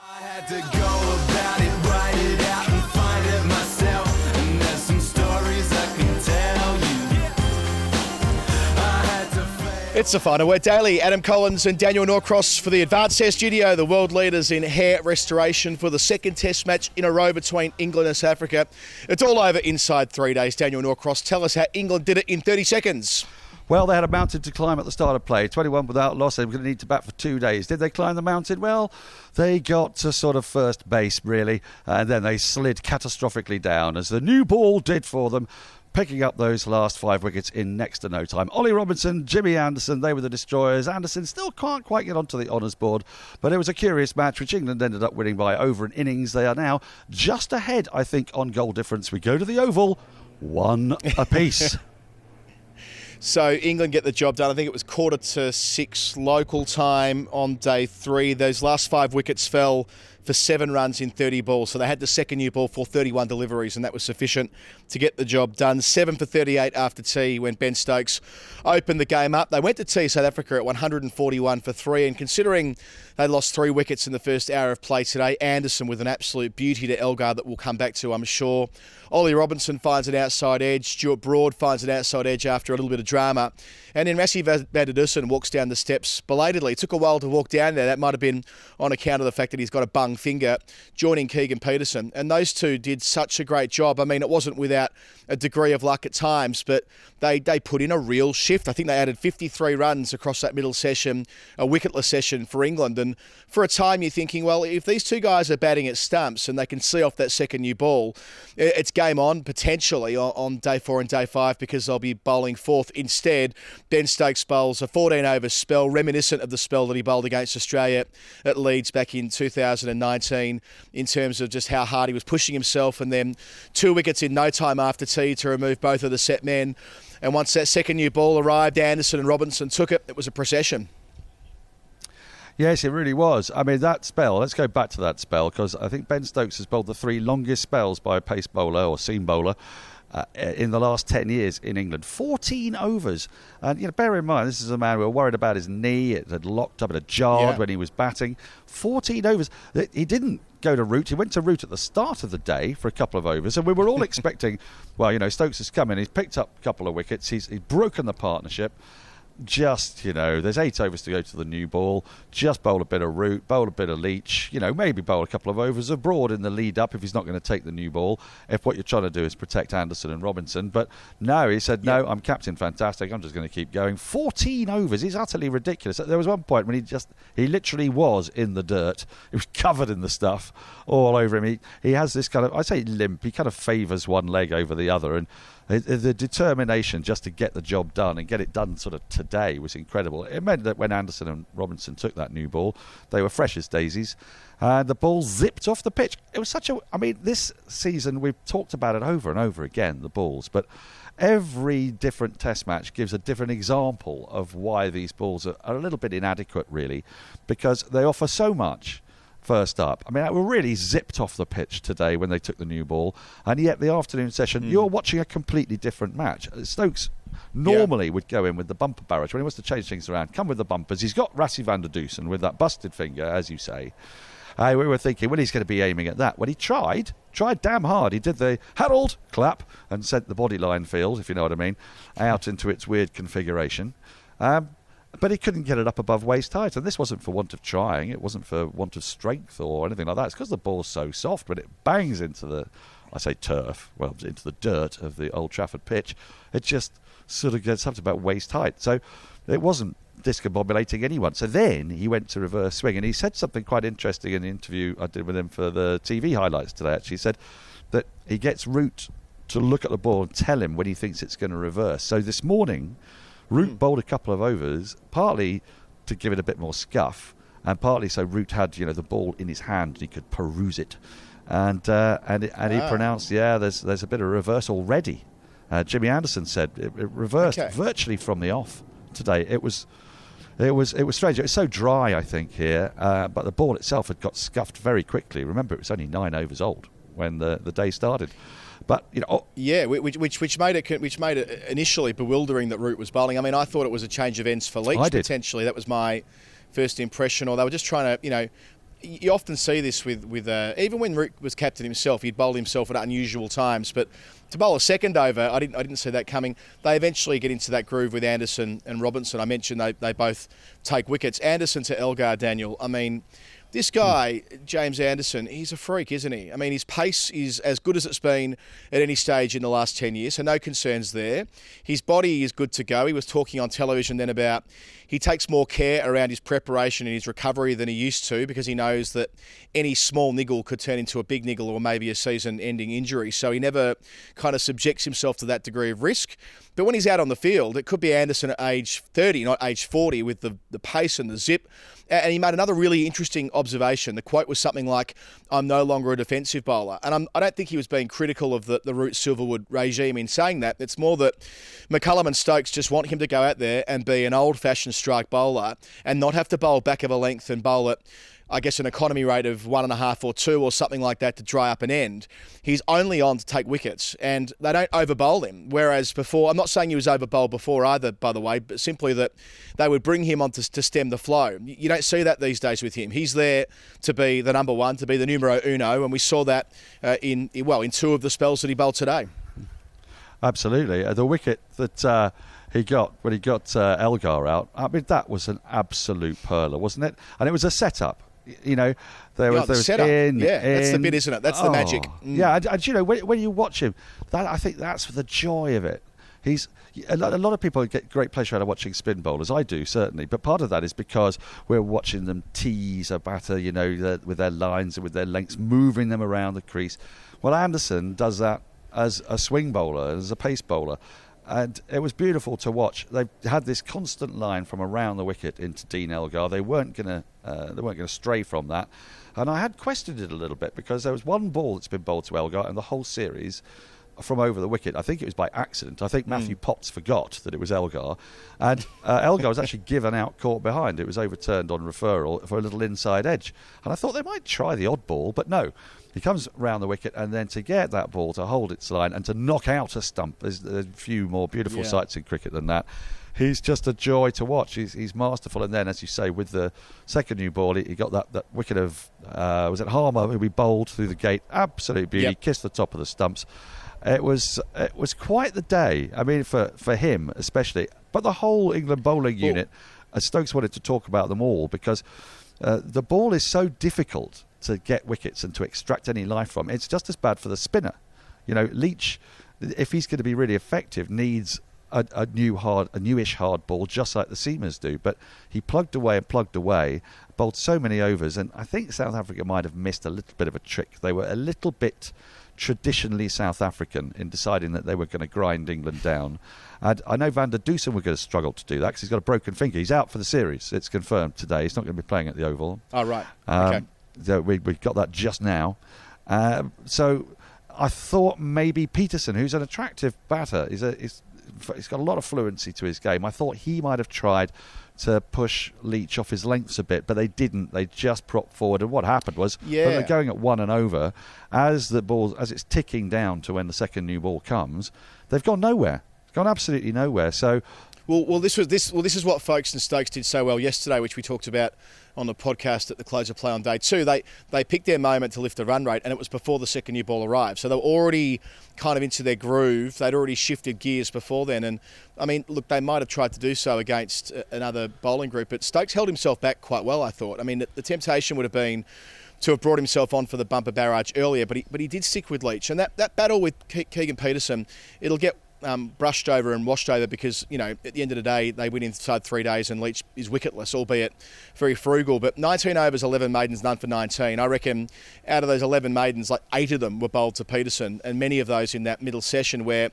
I had to go about it, write it out, and find it myself. And there's some stories I can tell you. It's the final word daily. Adam Collins and Daniel Norcross for the Advanced Hair Studio, the world leaders in hair restoration for the second Test match in a row between England and South Africa. It's all over inside three days. Daniel Norcross, tell us how England did it in 30 seconds. Well, they had a mountain to climb at the start of play. 21 without loss. They were going to need to bat for two days. Did they climb the mountain? Well, they got to sort of first base, really, and then they slid catastrophically down, as the new ball did for them. Picking up those last five wickets in next to no time. Ollie Robinson, Jimmy Anderson, they were the destroyers. Anderson still can't quite get onto the honours board, but it was a curious match which England ended up winning by over an innings. They are now just ahead, I think, on goal difference. We go to the Oval, one apiece. So England get the job done. I think it was quarter to six local time on day three. Those last five wickets fell for seven runs in 30 balls. So they had the second new ball for 31 deliveries, and that was sufficient to get the job done. Seven for 38 after tea when Ben Stokes opened the game up. They went to tea South Africa at 141 for three, and considering they lost three wickets in the first hour of play today, Anderson with an absolute beauty to Elgar that we'll come back to, I'm sure. Ollie Robinson finds an outside edge. Stuart Broad finds an outside edge after a little bit of drama. And then Rassie van der Dussen walks down the steps belatedly. It took a while to walk down there. That might have been on account of the fact that he's got a bung finger, joining Keegan Petersen. And those two did such a great job. I mean, it wasn't without a degree of luck at times, but they, they put in a real shift. I think they added 53 runs across that middle session, a wicketless session for England. And for a time, you're thinking, well, if these two guys are batting at stumps and they can see off that second new ball, it's game on potentially on day four and day five because they'll be bowling fourth. Instead, Ben Stokes bowls a 14 over spell, reminiscent of the spell that he bowled against Australia at Leeds back in 2019, in terms of just how hard he was pushing himself, and then two wickets in no time after tea to remove both of the set men. And once that second new ball arrived, Anderson and Robinson took it. It was a procession. Yes, it really was. I mean, that spell, let's go back to that spell because I think Ben Stokes has bowled the three longest spells by a pace bowler or seam bowler. Uh, in the last 10 years in England. 14 overs. And, you know, bear in mind, this is a man we were worried about his knee. It had locked up, it had jarred Yeah. when he was batting. 14 overs. He didn't go to Root. He went to Root at the start of the day for a couple of overs. And we were all expecting, well, you know, Stokes has come in. He's picked up a couple of wickets. He's, he's broken the partnership. Just, you know, there's eight overs to go to the new ball. Just bowl a bit of Root, bowl a bit of Leach, you know, maybe bowl a couple of overs a Broad in the lead up if he's not going to take the new ball. If what you're trying to do is protect Anderson and Robinson. But no, he said, no, I'm captain fantastic. I'm just going to keep going. 14 overs is utterly ridiculous. There was one point when he just, he literally was in the dirt. He was covered in the stuff all over him. He, he has this kind of, I say limp, he kind of favours one leg over the other. And the, determination just to get the job done and get it done sort of today was incredible. It meant that when Anderson and Robinson took that new ball, they were fresh as daisies, and the ball zipped off the pitch. It was such a. I mean, this season we've talked about it over and over again, the balls, but every different test match gives a different example of why these balls are, are a little bit inadequate, really, because they offer so much first up. I mean, they were really zipped off the pitch today when they took the new ball, and yet the afternoon session, you're watching a completely different match. Stokes normally would go in with the bumper barrage when he wants to change things around. Come with the bumpers. He's got Rassie van der Dussen with that busted finger, as you say. Uh, we were thinking, well, he's going to be aiming at that. Well, he tried, tried damn hard. He did the Harold clap and sent the body line field, if you know what I mean, out into its weird configuration. Um, but he couldn't get it up above waist height. And this wasn't for want of trying. It wasn't for want of strength or anything like that. It's because the ball's so soft when it bangs into the, I say turf, well, into the dirt of the Old Trafford pitch. It just sort of gets up to about waist height. So it wasn't discombobulating anyone. So then he went to reverse swing, and he said something quite interesting in the interview I did with him for the TV highlights today. Actually, he said that he gets Root to look at the ball and tell him when he thinks it's going to reverse. So this morning, Root bowled a couple of overs, partly to give it a bit more scuff. and partly so Root had you know the ball in his hand and he could peruse it, and uh, and it- and he Ah. pronounced, yeah, there's there's a bit of reverse already. Uh, Jimmy Anderson said it, it reversed Okay. virtually from the off today. It was. It was it was strange. It was so dry, I think, here. Uh, but the ball itself had got scuffed very quickly. Remember, it was only nine overs old when the, the day started. But you know, oh, Yeah, which which which made it which made it initially bewildering that Root was bowling. I mean, I thought it was a change of ends for Leach potentially. That was my first impression. Or they were just trying to, you know, you often see this with with uh, even when Root was captain himself, he'd bowl himself at unusual times. But to bowl a second over, I didn't I didn't see that coming. They eventually get into that groove with Anderson and Robinson. I mentioned they they both take wickets. Anderson to Elgar Daniel. I mean. This guy, James Anderson, he's a freak, isn't he? I mean, his pace is as good as it's been at any stage in the last 10 years, so no concerns there. His body is good to go. He was talking on television then about he takes more care around his preparation and his recovery than he used to because he knows that any small niggle could turn into a big niggle or maybe a season ending injury. So he never kind of subjects himself to that degree of risk. But when he's out on the field, it could be Anderson at age 30, not age 40, with the, the pace and the zip. And he made another really interesting observation. The quote was something like, I'm no longer a defensive bowler. And I'm, I don't think he was being critical of the, the Root Silverwood regime in saying that. It's more that McCullum and Stokes just want him to go out there and be an old fashioned strike bowler and not have to bowl back of a length and bowl at. I guess an economy rate of one and a half or two or something like that to dry up an end. He's only on to take wickets and they don't over bowl him. Whereas before, I'm not saying he was over bowled before either, by the way, but simply that they would bring him on to, to stem the flow. You you don't see that these days with him. He's there to be the number one, to be the numero uno, and we saw that uh, in, well, in two of the spells that he bowled today. Absolutely. Uh, the wicket that uh, he got when he got uh, Elgar out, I mean, that was an absolute perler, wasn't it? And it was a setup. You know, there was, the there was setup. in, Yeah, that's the bit, isn't it? That's the magic. Oh. Mm. Yeah, and, and you know, when, when you watch him, that I think that's the joy of it. He's a lot, a lot of people get great pleasure out of watching spin bowlers. I do certainly, but part of that is because we're watching them tease a batter, you know, with their lines and with their lengths, moving them around the crease. Well, Anderson does that as a swing bowler, as a pace bowler, and it was beautiful to watch. They had this constant line from around the wicket into Dean Elgar. They weren't gonna, uh, they weren't gonna stray from that. And I had questioned it a little bit because there was one ball that's been bowled to Elgar in the whole series from over the wicket. I think it was by accident. I think Matthew Potts forgot that it was Elgar, and uh, Elgar was actually given out caught behind. It was overturned on referral for a little inside edge, and I thought they might try the odd ball, but no. He comes round the wicket, and then to get that ball to hold its line and to knock out a stump. There's, there's a few more beautiful Yeah. sights in cricket than that. He's just a joy to watch. He's, he's masterful. And then, as you say, with the second new ball, he, he got that, that wicket of uh, was it Harmer who we bowled through the gate. Absolute beauty. Yep. Kissed the top of the stumps. It was it was quite the day. I mean, for for him especially, but the whole England bowling Well- unit. Uh, Stokes wanted to talk about them all because uh, the ball is so difficult to get wickets and to extract any life from. It's just as bad for the spinner. You know, Leach, if he's going to be really effective, needs a, a new hard, a newish hard ball, just like the Seamers do. But he plugged away and plugged away, bowled so many overs, and I think South Africa might have missed a little bit of a trick. They were a little bit traditionally South African in deciding that they were going to grind England down. And I know Van der Dussen were going to struggle to do that because he's got a broken finger. He's out for the series. It's confirmed today. He's not going to be playing at the Oval. Oh, right. Um, okay. so we, we got that just now. Um, so I thought maybe Petersen, who's an attractive batter, he's, a, he's, he's got a lot of fluency to his game. I thought he might have tried to push Leach off his lengths a bit, but they didn't. They just propped forward. And what happened was, when Yeah. they're going at one and over, as the ball, as it's ticking down to when the second new ball comes, they've gone nowhere. It's gone absolutely nowhere. So Well, well, this was this. Well, this is what Foakes and Stokes did so well yesterday, which we talked about on the podcast at the close of play on day two. They they picked their moment to lift the run rate, and it was before the second new ball arrived. So they were already kind of into their groove. They'd already shifted gears before then, and I mean, look, they might have tried to do so against another bowling group, but Stokes held himself back quite well. I thought. I mean, the, the temptation would have been. To have brought himself on for the bumper barrage earlier, but he but he did stick with Leach, and that, that battle with Ke- Keegan Petersen, it'll get um, brushed over and washed over because you know at the end of the day they win inside three days and Leach is wicketless, albeit very frugal. But 19 overs, 11 maidens, none for 19. I reckon out of those 11 maidens, like eight of them were bowled to Petersen, and many of those in that middle session where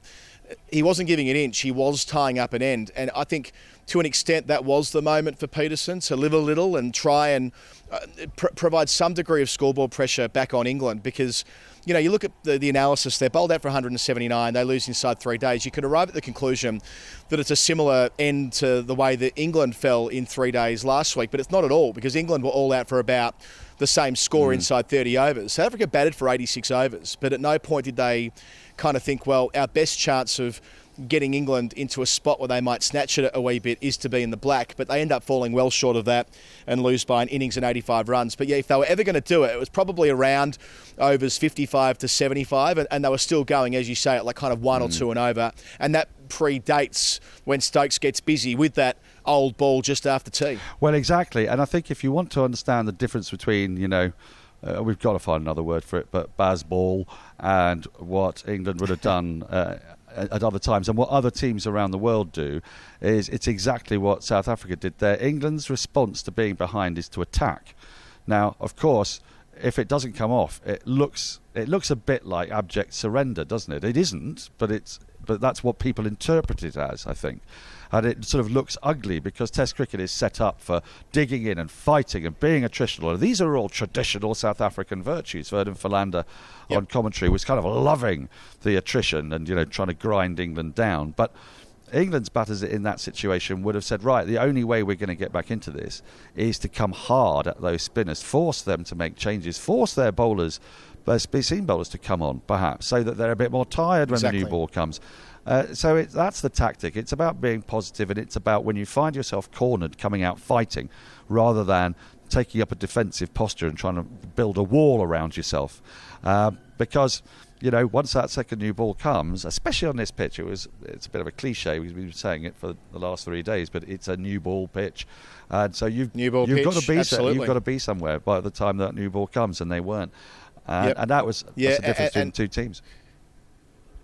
he wasn't giving an inch, he was tying up an end. And I think to an extent, that was the moment for Petersen to live a little and try and uh, pr- provide some degree of scoreboard pressure back on England because. You know, you look at the, the analysis, they're bowled out for 179, they lose inside three days. You could arrive at the conclusion that it's a similar end to the way that England fell in three days last week, but it's not at all because England were all out for about the same score mm. inside 30 overs. South Africa batted for 86 overs, but at no point did they kind of think, well, our best chance of getting England into a spot where they might snatch it a wee bit is to be in the black, but they end up falling well short of that and lose by an innings and 85 runs. But yeah, if they were ever going to do it, it was probably around overs 55 to 75, and, and they were still going, as you say, at like kind of one or two and over, and that predates when Stokes gets busy with that old ball just after tea. Well, exactly. And I think if you want to understand the difference between, you know, uh, we've got to find another word for it, but Bazball and what England would have done uh, at other times and what other teams around the world do is it's exactly what South Africa did there. England's response to being behind is to attack. Now, of course, if it doesn't come off, it looks it looks a bit like abject surrender, doesn't it? It isn't, but it's but that's what people interpret it as, I think. And it sort of looks ugly because Test cricket is set up for digging in and fighting and being attritional. And these are all traditional South African virtues. Vernon Philander on commentary was kind of loving the attrition and you know trying to grind England down, but. England's batters in that situation would have said, right, the only way we're going to get back into this is to come hard at those spinners, force them to make changes, force their bowlers, their seam bowlers to come on, perhaps, so that they're a bit more tired when the new ball comes. Uh, so it, that's the tactic. It's about being positive, and it's about when you find yourself cornered, coming out fighting, rather than taking up a defensive posture and trying to build a wall around yourself. Uh, because you know, once that second new ball comes, especially on this pitch, it was it's a bit of a cliche. We've been saying it for the last three days, but it's a new ball pitch, and so you've New ball you've got to be so- absolutely. you've got to be somewhere by the time that new ball comes, and they weren't. And, Yep. and that was Yeah, that's the difference a- between and- two teams.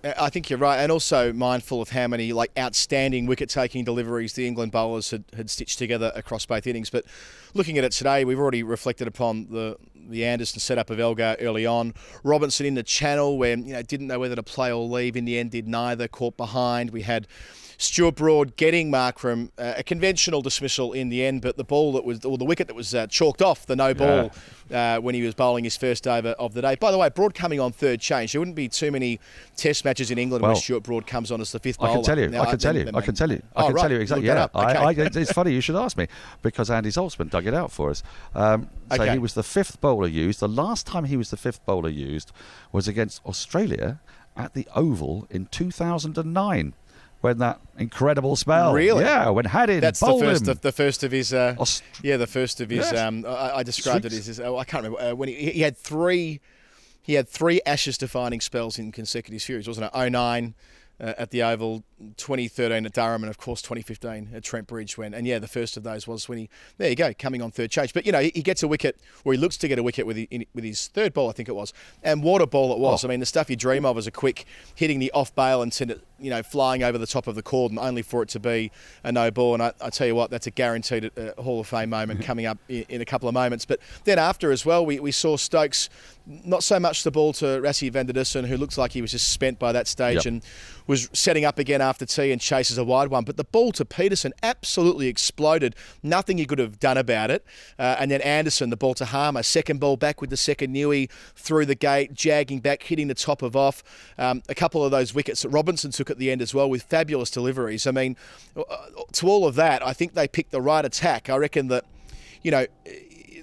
I think you're right, and also mindful of how many like outstanding wicket-taking deliveries the England bowlers had, had stitched together across both innings. But looking at it today, we've already reflected upon the the Anderson setup of Elgar early on. Robinson in the channel, where you know didn't know whether to play or leave. In the end, did neither. Caught behind. We had Stuart Broad getting Markram uh, a conventional dismissal in the end, but the ball that was or the wicket that was uh, chalked off the no ball uh, when he was bowling his first over of the day. By the way, Broad coming on third change. There wouldn't be too many Test matches in England where Stuart Broad comes on as the fifth I bowler. can tell you. Now, I can tell you. I can tell you. I Oh, can tell you exactly. Yeah, up. I, I, it's it's funny you should ask me because Andy Zaltzman dug it out for us. Um, so Okay. he was the fifth bowler used. The last time he was the fifth bowler used was against Australia at the Oval in 2009. When that incredible spell, Really? yeah, when Haddon That's the first of the first of his. Uh, Aust- yeah, the first of his. Yes. Um, I, I described Six. it as. his- oh, I can't remember uh, when he, he had three. He had three Ashes defining spells in consecutive series, wasn't it? 09 uh, at the Oval, 2013 at Durham, and of course 2015 at Trent Bridge. When and yeah, the first of those was when he. There you go, coming on third change. But you know, he, he gets a wicket, or he looks to get a wicket with he, in, with his third ball, I think it was, and what a ball it was. Oh. I mean, the stuff you dream of as a quick hitting the off bail and send it, you know, flying over the top of the cordon, only for it to be a no ball. And I, I tell you what, that's a guaranteed uh, Hall of Fame moment coming up in, in a couple of moments. But then after as well, we, we saw Stokes not so much the ball to Rassie van der Dussen, who looks like he was just spent by that stage Yep. and was setting up again after tea and chases a wide one. But the ball to Petersen absolutely exploded. Nothing he could have done about it. Uh, and then Anderson, the ball to Harmer, second ball back with the second Newey through the gate, jagging back, hitting the top of off. Um, a couple of those wickets that Robinson took at the end as well with fabulous deliveries. I mean, uh, to all of that, I think they picked the right attack. I reckon that, you know,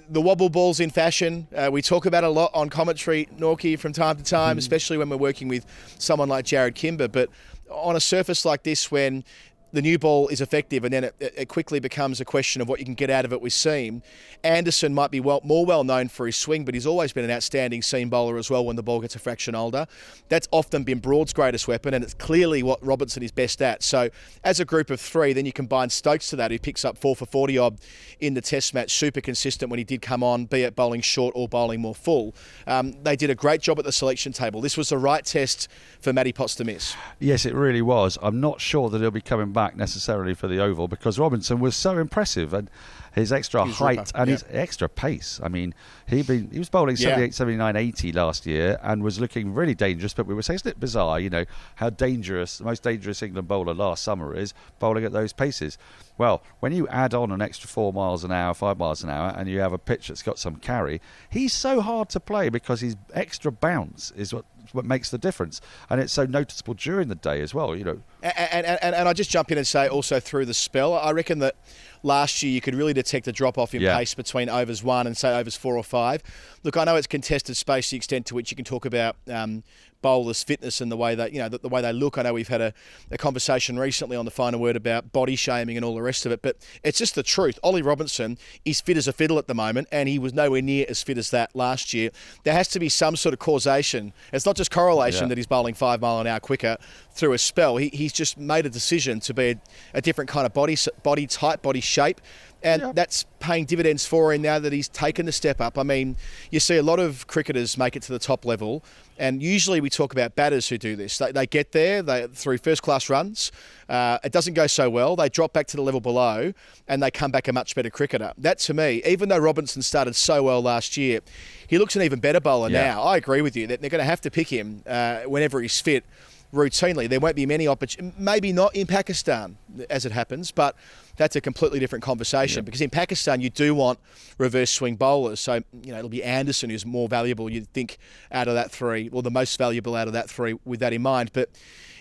the wobble ball's in fashion. Uh, we talk about it a lot on commentary, Norky, from time to time, especially when we're working with someone like Jarrod Kimber. But on a surface like this, when the new ball is effective and then it, it quickly becomes a question of what you can get out of it with seam. Anderson might be well, more well known for his swing, but he's always been an outstanding seam bowler as well when the ball gets a fraction older. That's often been Broad's greatest weapon, and it's clearly what Robertson is best at. So, as a group of three, then you combine Stokes to that, who picks up four for 40 odd in the test match, super consistent when he did come on, be it bowling short or bowling more full. Um, they did a great job at the selection table. This was the right test for Matty Potts to miss. Yes, it really was. I'm not sure that he'll be coming back necessarily for the Oval because Robinson was so impressive. And his extra He's height and yeah. his extra pace. I mean, he been he was bowling Yeah. 78, 79, 80 last year and was looking really dangerous. But we were saying, isn't it bizarre, you know, how dangerous the most dangerous England bowler last summer is bowling at those paces. Well, when you add on an extra four miles an hour, five miles an hour, and you have a pitch that's got some carry, he's so hard to play because his extra bounce is what what makes the difference, and it's so noticeable during the day as well. You know, And, and, and, and I just jump in and say also through the spell, I reckon that last year you could really detect a drop off in Yeah. pace between overs one and say overs four or five. Look, I know it's contested space, the extent to which you can talk about um, bowlers' fitness and the way they, you know, the, the way they look. I know we've had a, a conversation recently on the final word about body shaming and all the rest of it, but it's just the truth. Ollie Robinson is fit as a fiddle at the moment, and he was nowhere near as fit as that last year. There has to be some sort of causation. It's not just correlation Yeah. that he's bowling five mile an hour quicker through a spell. He, he's just made a decision to be a, a different kind of body body type, body shape, and Yeah. that's paying dividends for him now that he's taken the step up. I mean, you see a lot of cricketers make it to the top level, and usually we talk about batters who do this. They, they get there they, through first class runs. Uh, it doesn't go so well. They drop back to the level below, and they come back a much better cricketer. That to me, even though Robinson started so well last year, he looks an even better bowler Yeah. now. I agree with you that they're going to have to pick him uh, whenever he's fit routinely. There won't be many opportunities, maybe not in Pakistan as it happens, but that's a completely different conversation because in Pakistan you do want reverse swing bowlers. So, you know, it'll be Anderson who's more valuable, you'd think, out of that three, or the most valuable out of that three with that in mind. But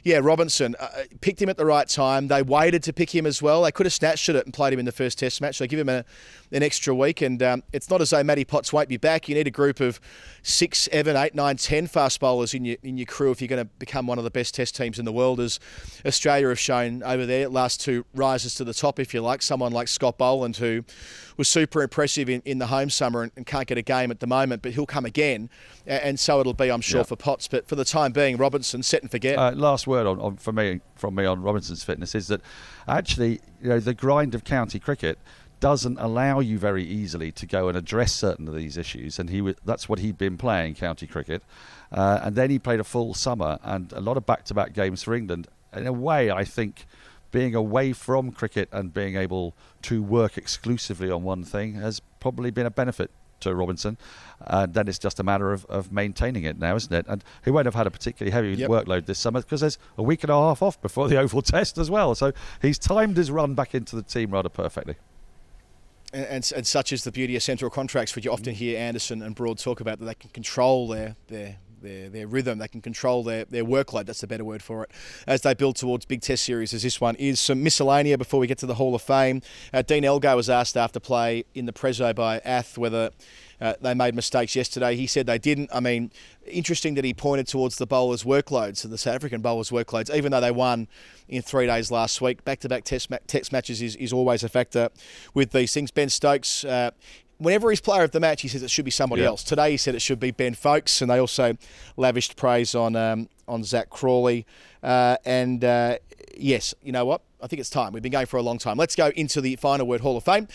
yeah, Robinson uh, picked him at the right time. They waited to pick him as well. They could have snatched it and played him in the first Test match. They give him a, an extra week, and um, it's not as though Matty Potts won't be back. You need a group of six, seven, eight, nine, ten fast bowlers in your in your crew if you're going to become one of the best Test teams in the world, as Australia have shown over their last two rises to the top, if you like. Someone like Scott Boland, who was super impressive in, in the home summer and, and can't get a game at the moment, but he'll come again, a- and so it'll be, I'm sure, for Potts. But for the time being, Robinson set and forget. Uh, last word on, on for me from me on Robinson's fitness is that actually you know the grind of county cricket doesn't allow you very easily to go and address certain of these issues. And he that's what he'd been playing county cricket. Uh, and then he played a full summer and a lot of back-to-back games for England. In a way I think being away from cricket and being able to work exclusively on one thing has probably been a benefit to Robinson. And then it's just a matter of, of maintaining it now, isn't it? And he won't have had a particularly heavy Yep. workload this summer because there's a week and a half off before the Oval Test as well. So he's timed his run back into the team rather perfectly. and, and, and such is the beauty of central contracts, which you often hear Anderson and Broad talk about, that they can control their their their, their rhythm, they can control their, their workload, that's the better word for it, as they build towards big test series as this one is. Some miscellanea before we get to the Hall of Fame. Uh, Dean Elgar was asked after play in the Prezzo by Ath whether uh, they made mistakes yesterday. He said they didn't. I mean, interesting that he pointed towards the bowlers' workloads, the South African bowlers' workloads, even though they won in three days last week. Back to back test, test matches is, is always a factor with these things. Ben Stokes. Uh, Whenever he's player of the match, he says it should be somebody Yeah. else. Today, he said it should be Ben Foakes, and they also lavished praise on um, on Zak Crawley. Uh, and uh, yes, you know what? I think it's time. We've been going for a long time. Let's go into the Final Word Hall of Fame.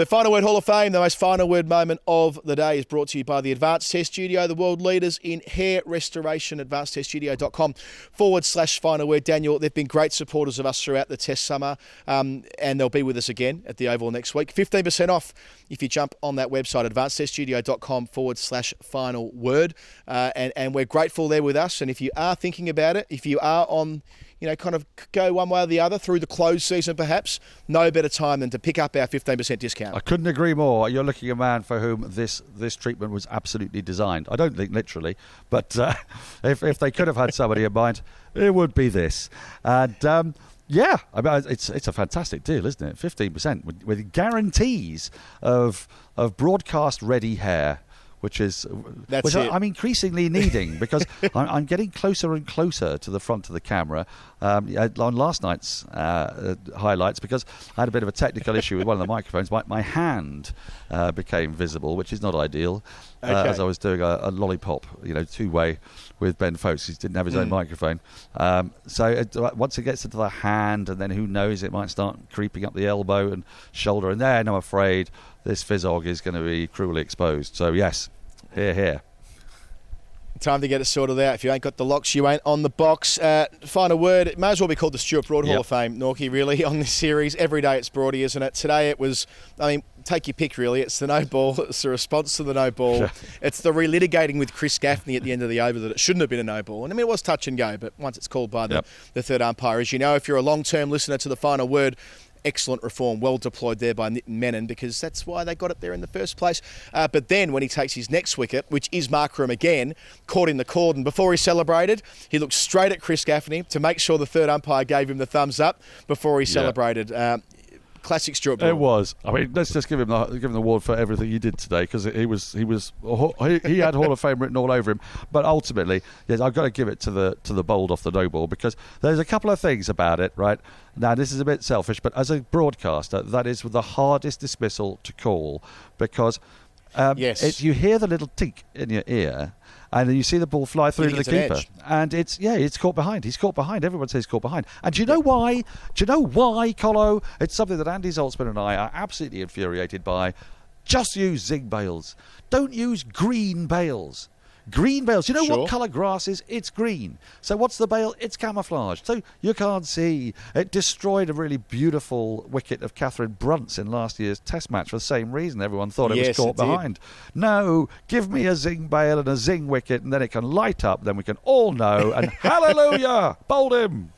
The Final Word Hall of Fame, the most final word moment of the day, is brought to you by the Advanced Test Studio, the world leaders in hair restoration. AdvancedTestStudio.com forward slash final word. Daniel, they've been great supporters of us throughout the test summer, um, and they'll be with us again at the Oval next week. 15% off if you jump on that website, advancedteststudio.com forward slash final word. Uh, and, and we're grateful they're with us. And if you are thinking about it, if you are on you know, kind of go one way or the other through the closed season, perhaps, no better time than to pick up our 15% discount. I couldn't agree more. You're looking a man for whom this this treatment was absolutely designed. I don't think literally, but uh, if if they could have had somebody in mind, it would be this. And um, yeah, I mean, it's it's a fantastic deal, isn't it? Fifteen percent with, with guarantees of of broadcast ready hair. Which is, That's which it. I, I'm increasingly needing because I'm, I'm getting closer and closer to the front of the camera um, on last night's uh, uh, highlights because I had a bit of a technical issue with one of the microphones. My, my hand uh, became visible, which is not ideal, uh, as I was doing a, a lollipop, you know, two way with Ben Foakes. He didn't have his own Mm. microphone. Um, so it, uh, once it gets into the hand, and then who knows, it might start creeping up the elbow and shoulder. And then I'm afraid this Fizzog is going to be cruelly exposed. So, yes, here, here. Time to get it sorted out. If you ain't got the locks, you ain't on the box. Uh, final word. It may as well be called the Stuart Broad Hall Yep. of Fame, Norky, really, on this series. Every day it's Broady, isn't it? Today it was, I mean, take your pick, really. It's the no ball. It's the response to the no ball. It's the relitigating with Chris Gaffney at the end of the over that it shouldn't have been a no ball. And I mean, it was touch and go, but once it's called by the, Yep. the third umpire, as you know, if you're a long term listener to the final word, excellent reform, well deployed there by Nitin Menon because that's why they got it there in the first place. Uh, but then when he takes his next wicket, which is Markram again, caught in the cordon, before he celebrated, he looked straight at Chris Gaffney to make sure the third umpire gave him the thumbs up before he celebrated. Um, classic Broad. It was. I mean, let's just give him the give him the award for everything he did today because he was he was he, he had Hall of Fame written all over him. But ultimately, yes, I've got to give it to the to the bold off the no ball because there's a couple of things about it. Right now, this is a bit selfish, but as a broadcaster, that is the hardest dismissal to call because um, Yes. you hear the little tink in your ear. And then you see the ball fly through to the it's an keeper, and it's yeah, it's caught behind. He's caught behind. Everyone says he's caught behind. And do you know why? Do you know why, Colo? It's something that Andy Zaltzman and I are absolutely infuriated by. Just use zing bales. Don't use green bales. Green bales. You know Sure. what colour grass is? It's green. So what's the bale? It's camouflage. So you can't see. It destroyed a really beautiful wicket of Katherine Brunt's in last year's Test match for the same reason. Everyone thought it Yes, was caught it did. behind. No, give me a zing bale and a zing wicket, and then it can light up. Then we can all know. And hallelujah, bowled him.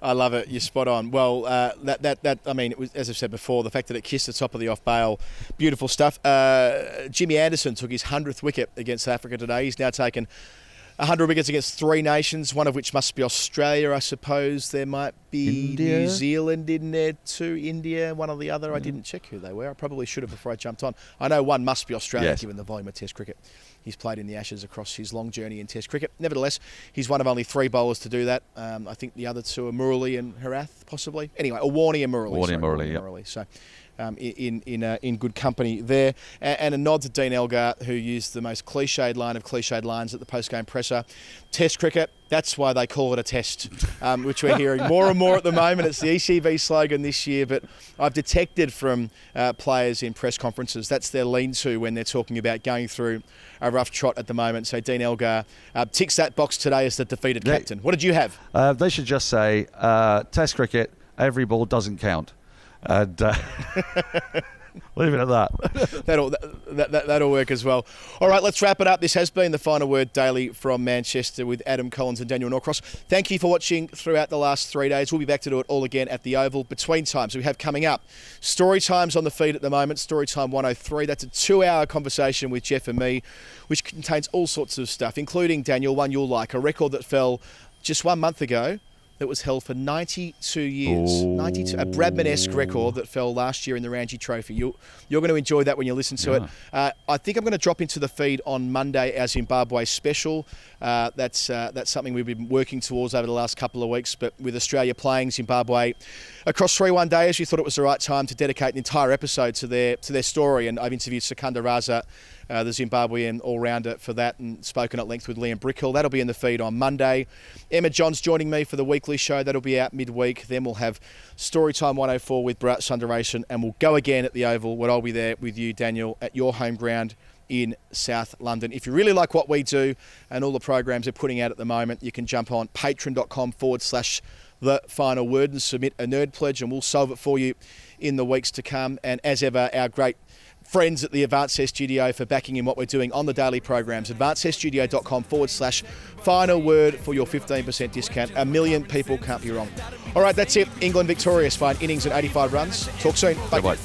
I love it. You're spot on. Well, uh, that, that, that, I mean, it was, as I've said before, the fact that it kissed the top of the off bail, beautiful stuff. Uh, Jimmy Anderson took his 100th wicket against South Africa today. He's now taken 100 wickets against three nations, one of which must be Australia, I suppose. There might be India? New Zealand in there too, India, one or the other. I didn't check who they were. I probably should have before I jumped on. I know one must be Australia, Yes. given the volume of Test cricket. He's played in the Ashes across his long journey in Test cricket. Nevertheless, he's one of only three bowlers to do that. Um, I think the other two are Murali and Herath, possibly. Anyway, or Warney and Murali. Warney and Murali. Murali. So. Um, in in uh, in good company there, A- and a nod to Dean Elgar, who used the most cliched line of cliched lines at the post-game presser. Test cricket, that's why they call it a test, um, which we're hearing more and more at the moment. It's the ECB slogan this year, but I've detected from uh, players in press conferences that's their lean-to when they're talking about going through a rough trot at the moment. So Dean Elgar uh, ticks that box today as the defeated captain. What did you have? Uh, they should just say uh, Test cricket. Every ball doesn't count, and uh, leave it at that. That'll that, that, that'll work as well. All right, let's wrap it up. This has been the final word daily from Manchester with Adam Collins and Daniel Norcross. Thank you for watching throughout the last three days. We'll be back to do it all again at the Oval. Between times we have coming up story times on the feed at the moment. Story time 103. That's a two-hour conversation with Geoff and me, which contains all sorts of stuff, including Daniel one you'll like, a record that fell just one month ago. That was held for 92 years. 92, a Bradman-esque record that fell last year in the Ranji Trophy. You, you're going to enjoy that when you listen to it. Uh, I think I'm going to drop into the feed on Monday our Zimbabwe special. Uh, that's uh, that's something we've been working towards over the last couple of weeks. But with Australia playing Zimbabwe across three one days, we thought it was the right time to dedicate an entire episode to their to their story. And I've interviewed Sikandar Raza, uh, the Zimbabwean all-rounder, for that, and spoken at length with Liam Brickhill. That'll be in the feed on Monday. Emma John's joining me for the weekly show. That'll be out midweek. Then we'll have Storytime 104 with Bharat Sundaresan, and we'll go again at the Oval, where I'll be there with you, Daniel, at your home ground in South London. If you really like what we do and all the programs we're putting out at the moment, you can jump on patreon.com forward slash the final word and submit a nerd pledge, and we'll solve it for you in the weeks to come. And as ever, our great friends at the Advanced Hair Studio for backing in what we're doing on the daily programs. AdvancedHairStudio.com forward slash final word for your 15% discount. A million people can't be wrong. All right, that's it. England victorious by an innings and 85 runs. Talk soon. Bye. Bye.